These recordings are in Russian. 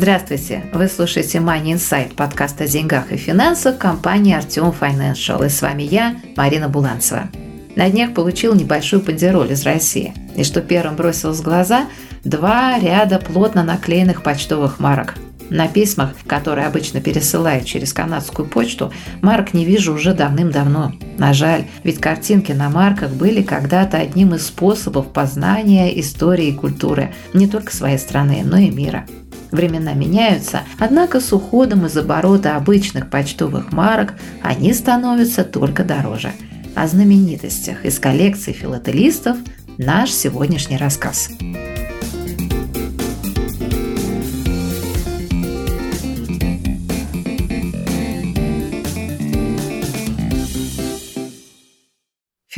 Здравствуйте! Вы слушаете Money Insight, подкаст о деньгах и финансах компании Артем Financial. И с вами я, Марина Буланцева. На днях получил небольшую пандероль из России. И что первым бросилось в глаза – два ряда плотно наклеенных почтовых марок. На письмах, которые обычно пересылают через канадскую почту, марок не вижу уже давным-давно. На жаль, ведь картинки на марках были когда-то одним из способов познания истории и культуры не только своей страны, но и мира. Времена меняются, однако с уходом из оборота обычных почтовых марок они становятся только дороже. О знаменитостях из коллекции филателистов наш сегодняшний рассказ.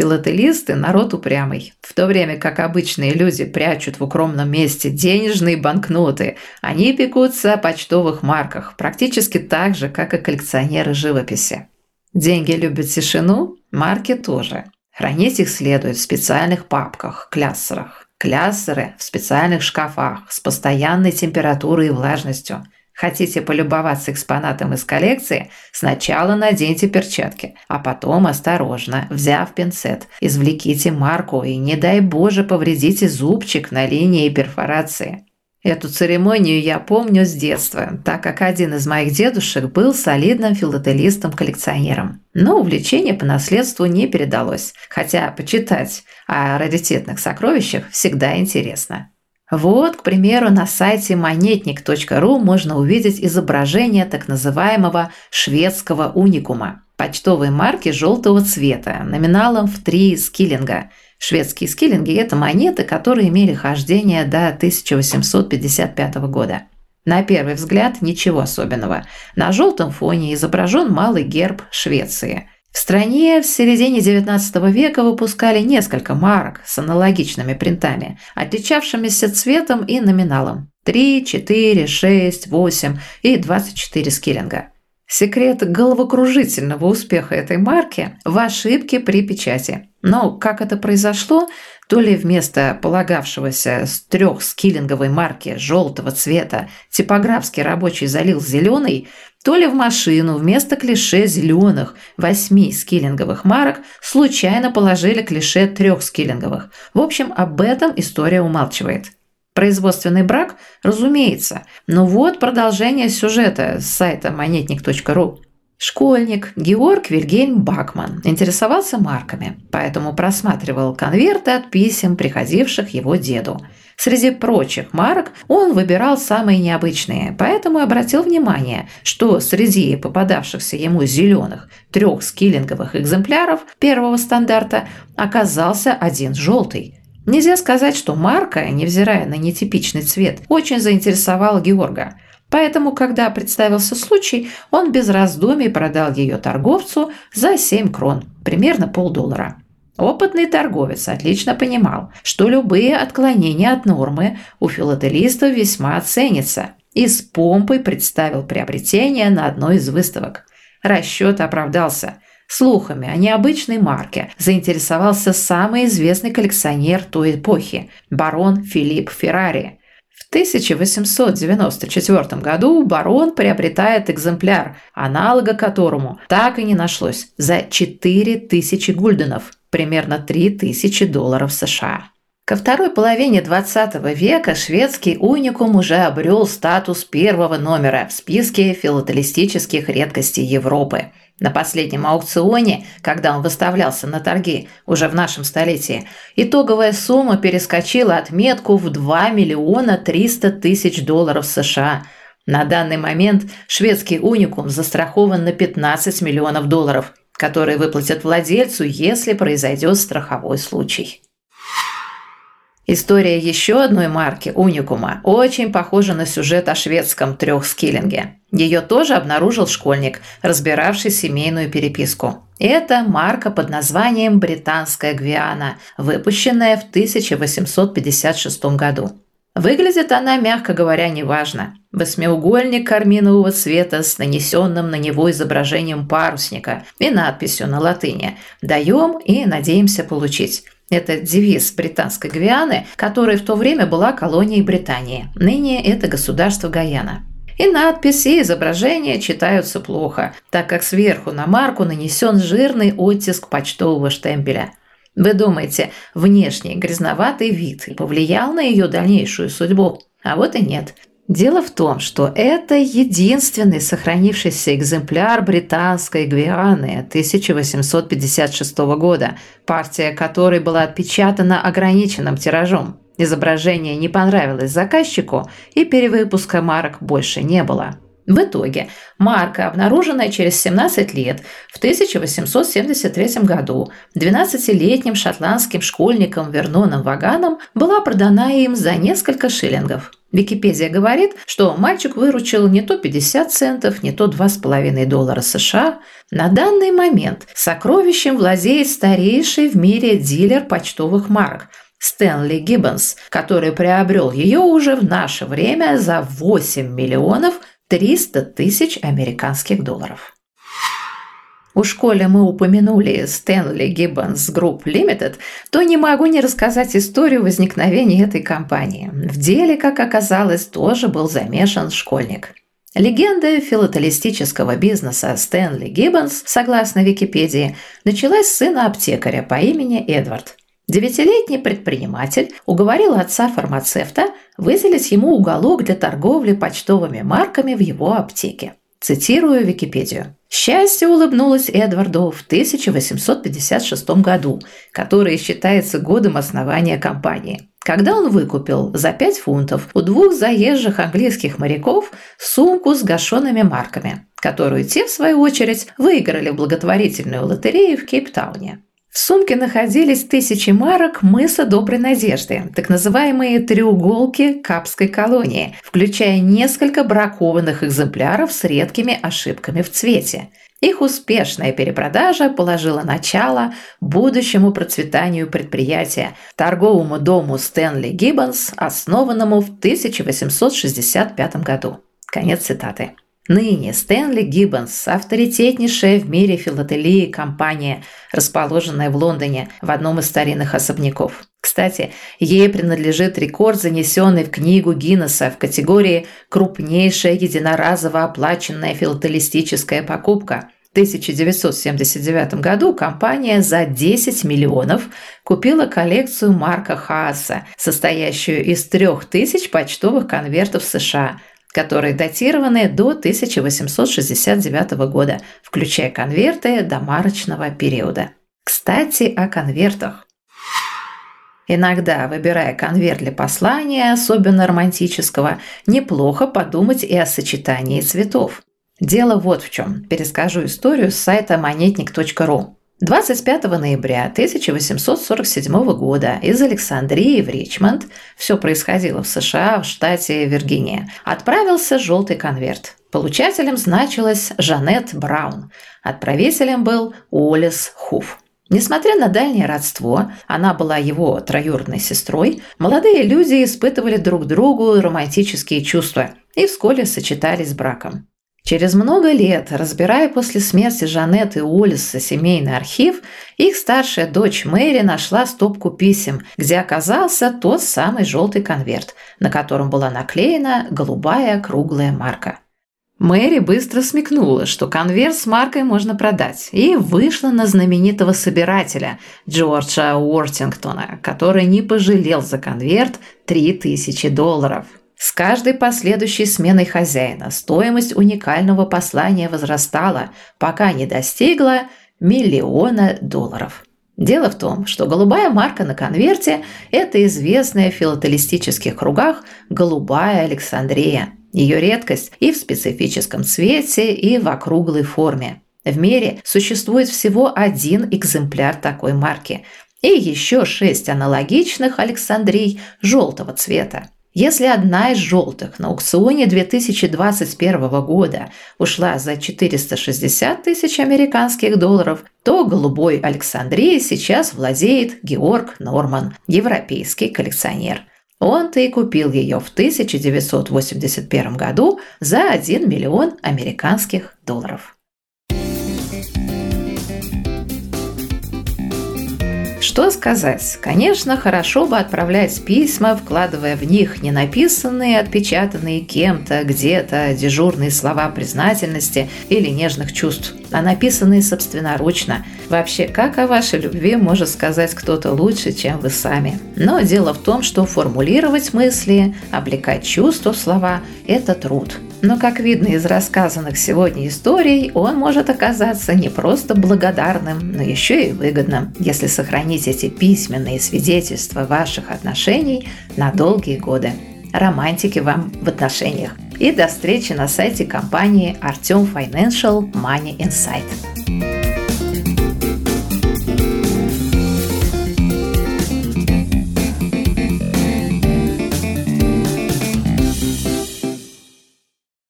Филателисты – народ упрямый. В то время как обычные люди прячут в укромном месте денежные банкноты, они пекутся о почтовых марках, практически так же, как и коллекционеры живописи. Деньги любят тишину, марки тоже. Хранить их следует в специальных папках, кляссерах. Кляссеры в специальных шкафах с постоянной температурой и влажностью – Хотите полюбоваться экспонатом из коллекции? Сначала наденьте перчатки, а потом осторожно, взяв пинцет, извлеките марку и, не дай боже, повредите зубчик на линии перфорации. Эту церемонию я помню с детства, так как один из моих дедушек был солидным филателистом-коллекционером. Но увлечение по наследству не передалось, хотя почитать о раритетных сокровищах всегда интересно. Вот, к примеру, на сайте монетник.ру можно увидеть изображение так называемого шведского уникума – почтовой марки желтого цвета, номиналом в 3 скиллинга. Шведские скиллинги – это монеты, которые имели хождение до 1855 года. На первый взгляд ничего особенного. На желтом фоне изображен малый герб Швеции – в стране в середине XIX века выпускали несколько марок с аналогичными принтами, отличавшимися цветом и номиналом – 3, 4, 6, 8 и 24 скиллинга. Секрет головокружительного успеха этой марки в ошибке при печати. Но как это произошло, то ли вместо полагавшегося с трех скиллинговой марки желтого цвета типографский рабочий залил зеленый, то ли в машину вместо клише зеленых восьми скиллинговых марок случайно положили клише трех скиллинговых. В общем, об этом история умалчивает. Производственный брак, разумеется, но вот продолжение сюжета с сайта монетник.ру. Школьник Георг Вильгельм Бакман интересовался марками, поэтому просматривал конверты от писем, приходивших его деду. Среди прочих марок он выбирал самые необычные, поэтому обратил внимание, что среди попадавшихся ему зеленых трех скиллинговых экземпляров первого стандарта оказался один желтый. Нельзя сказать, что марка, невзирая на нетипичный цвет, очень заинтересовала Георга – Поэтому, когда представился случай, он без раздумий продал ее торговцу за 7 крон, примерно полдоллара. Опытный торговец отлично понимал, что любые отклонения от нормы у филателистов весьма ценятся, и с помпой представил приобретение на одной из выставок. Расчет оправдался. Слухами о необычной марке заинтересовался самый известный коллекционер той эпохи – барон Филипп Феррари – 1894 году барон приобретает экземпляр, аналога которому так и не нашлось, за 4000 гульденов, примерно 3000 долларов США. Ко второй половине 20 века шведский уникум уже обрел статус первого номера в списке филателистических редкостей Европы – на последнем аукционе, когда он выставлялся на торги уже в нашем столетии, итоговая сумма перескочила отметку в 2 миллиона 300 тысяч долларов США. На данный момент шведский уникум застрахован на 15 миллионов долларов, которые выплатят владельцу, если произойдет страховой случай. История еще одной марки Уникума очень похожа на сюжет о шведском трехскиллинге. Ее тоже обнаружил школьник, разбиравший семейную переписку. Это марка под названием «Британская Гвиана», выпущенная в 1856 году. Выглядит она, мягко говоря, неважно. Восьмиугольник карминового цвета с нанесенным на него изображением парусника и надписью на латыни «Даем и надеемся получить». Это девиз британской Гвианы, которая в то время была колонией Британии. Ныне это государство Гаяна. И надписи, и изображения читаются плохо, так как сверху на марку нанесен жирный оттиск почтового штемпеля. Вы думаете, внешний грязноватый вид повлиял на ее дальнейшую судьбу? А вот и нет. Дело в том, что это единственный сохранившийся экземпляр британской Гвианы 1856 года, партия которой была отпечатана ограниченным тиражом. Изображение не понравилось заказчику, и перевыпуска марок больше не было. В итоге марка, обнаруженная через 17 лет, в 1873 году 12-летним шотландским школьником Верноном Ваганом, была продана им за несколько шиллингов. Википедия говорит, что мальчик выручил не то 50 центов, не то 2,5 доллара США. На данный момент сокровищем владеет старейший в мире дилер почтовых марок Стэнли Гиббонс, который приобрел ее уже в наше время за 8 миллионов 300 тысяч американских долларов. У школе мы упомянули Стэнли Гиббонс Group Limited, то не могу не рассказать историю возникновения этой компании. В деле, как оказалось, тоже был замешан школьник. Легенда филателистического бизнеса Стэнли Гиббонс, согласно Википедии, началась с сына аптекаря по имени Эдвард. Девятилетний предприниматель уговорил отца-фармацевта выделить ему уголок для торговли почтовыми марками в его аптеке. Цитирую Википедию. Счастье улыбнулось Эдварду в 1856 году, который считается годом основания компании. Когда он выкупил за 5 фунтов у двух заезжих английских моряков сумку с гашенными марками, которую те, в свою очередь, выиграли в благотворительную лотерею в Кейптауне. В сумке находились тысячи марок мыса Доброй Надежды, так называемые треуголки Капской колонии, включая несколько бракованных экземпляров с редкими ошибками в цвете. Их успешная перепродажа положила начало будущему процветанию предприятия, торговому дому Стэнли Гиббонс, основанному в 1865 году. Конец цитаты. Ныне Стэнли Гиббонс – авторитетнейшая в мире филателии компания, расположенная в Лондоне в одном из старинных особняков. Кстати, ей принадлежит рекорд, занесенный в книгу Гиннесса в категории «Крупнейшая единоразово оплаченная филателистическая покупка». В 1979 году компания за 10 миллионов купила коллекцию Марка Хааса, состоящую из 3000 почтовых конвертов США – которые датированы до 1869 года, включая конверты до марочного периода. Кстати, о конвертах. Иногда, выбирая конверт для послания, особенно романтического, неплохо подумать и о сочетании цветов. Дело вот в чем. Перескажу историю с сайта монетник.ру. 25 ноября 1847 года из Александрии в Ричмонд, все происходило в США, в штате Виргиния, отправился желтый конверт. Получателем значилась Жанет Браун, отправителем был Уоллес Хуф. Несмотря на дальнее родство, она была его троюродной сестрой, молодые люди испытывали друг другу романтические чувства и вскоре сочетались с браком. Через много лет, разбирая после смерти Жанет и Уоллеса семейный архив, их старшая дочь Мэри нашла стопку писем, где оказался тот самый желтый конверт, на котором была наклеена голубая круглая марка. Мэри быстро смекнула, что конверт с маркой можно продать, и вышла на знаменитого собирателя Джорджа Уортингтона, который не пожалел за конверт 3000 долларов. С каждой последующей сменой хозяина стоимость уникального послания возрастала, пока не достигла миллиона долларов. Дело в том, что голубая марка на конверте – это известная в филателистических кругах голубая Александрия. Ее редкость и в специфическом цвете, и в округлой форме. В мире существует всего один экземпляр такой марки – и еще шесть аналогичных Александрий желтого цвета. Если одна из желтых на аукционе 2021 года ушла за 460 тысяч американских долларов, то голубой Александрии сейчас владеет Георг Норман, европейский коллекционер. Он-то и купил ее в 1981 году за 1 миллион американских долларов. Что сказать? Конечно, хорошо бы отправлять письма, вкладывая в них не написанные, отпечатанные кем-то, где-то дежурные слова признательности или нежных чувств, а написанные собственноручно. Вообще, как о вашей любви может сказать кто-то лучше, чем вы сами? Но дело в том, что формулировать мысли, облекать чувства в слова – это труд – но, как видно из рассказанных сегодня историй, он может оказаться не просто благодарным, но еще и выгодным, если сохранить эти письменные свидетельства ваших отношений на долгие годы. Романтики вам в отношениях. И до встречи на сайте компании Artem Financial Money Insight.